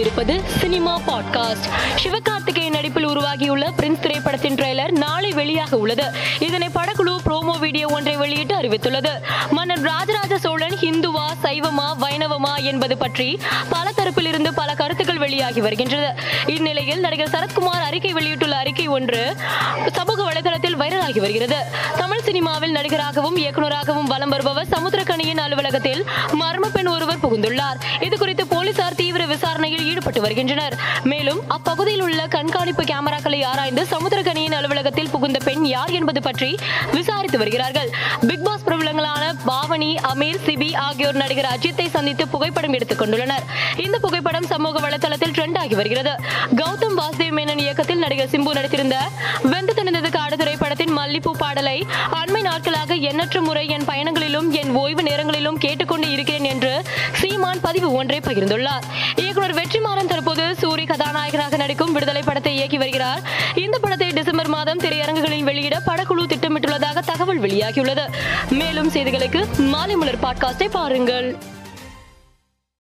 கொண்டிருப்பது cinema podcast. Sivakarthikeyan நடிப்பில் உருவாகியுள்ள பிரின்ஸ் திரைப்படத்தின் ட்ரெய்லர் நாளை வெளியாக உள்ளது. இதனை படக்குழு ப்ரோமோ வீடியோ ஒன்றை வெளியிட்டு அறிவித்துள்ளது. மன்னர் ராஜராஜ சோழன் ஹிந்துவா சைவமா வைணவமா என்பது பற்றி பல தரப்பில் இருந்து பல கருத்துக்கள் வெளியாகி வருகின்றது. இந்நிலையில் நடிகர் சரத்குமார் அறிக்கை வெளியிட்டுள்ள அறிக்கை ஒன்று சமூக வலைதளத்தில் வைரலாகி வருகிறது. தமிழ் சினிமாவில் நடிகராகவும் இயக்குநராகவும் வலம் வருபவர் சமுத்திரக்கணியின் அலுவலகத்தில் மர்ம பெண் ஒருவர் புகுந்துள்ளார். இது குறித்து போலீசார் தீ விசாரணையில் வருகின்றனர். மேலும் அப்பகுதியில் உள்ள கண்காணிப்பு கேமராக்களை ஆராய்ந்து சமுத்திரக்கனியின் அலுவலகத்தில் புகுந்த பெண் யார் என்பது பற்றி விசாரித்து வருகிறார்கள். பிக் பாஸ் பிரபலங்களான பாவனி அமீர் சிபி ஆகியோர் நடிகர் அஜித்தை சந்தித்து புகைப்படம் எடுத்துக் கொண்டுள்ளனர். இந்த புகைப்படம் சமூக வலைதளத்தில் ட்ரெண்ட் ஆகி வருகிறது. கௌதம் வாசுதேவ் மேனன் இயக்கத்தில் நடிகர் சிம்பு நடித்திருந்த வெந்து திணிந்தது காடு திரைப்படத்தின் மல்லிப்பூ பாடலை அண்மை நாட்களாக எண்ணற்ற முறை என் பயணங்களிலும் என் ஓய்வு நேரங்களிலும் கேட்டுக்கொண்டு இருக்கிறேன் என்று சீமான் பதிவு ஒன்றை பகிர்ந்துள்ளார். இயக்குனர் வெற்றிமாறன் தற்போது சூரி கதாநாயகனாக நடிக்கும் விடுதலை படத்தை இயக்கி வருகிறார். இந்த படத்தை டிசம்பர் மாதம் திரையரங்குகளில் வெளியிட படக்குழு திட்டமிட்டுள்ளதாக தகவல் வெளியாகியுள்ளது. மேலும் செய்திகளுக்கு மாலை மலர் பாட்காஸ்டை பாருங்கள்.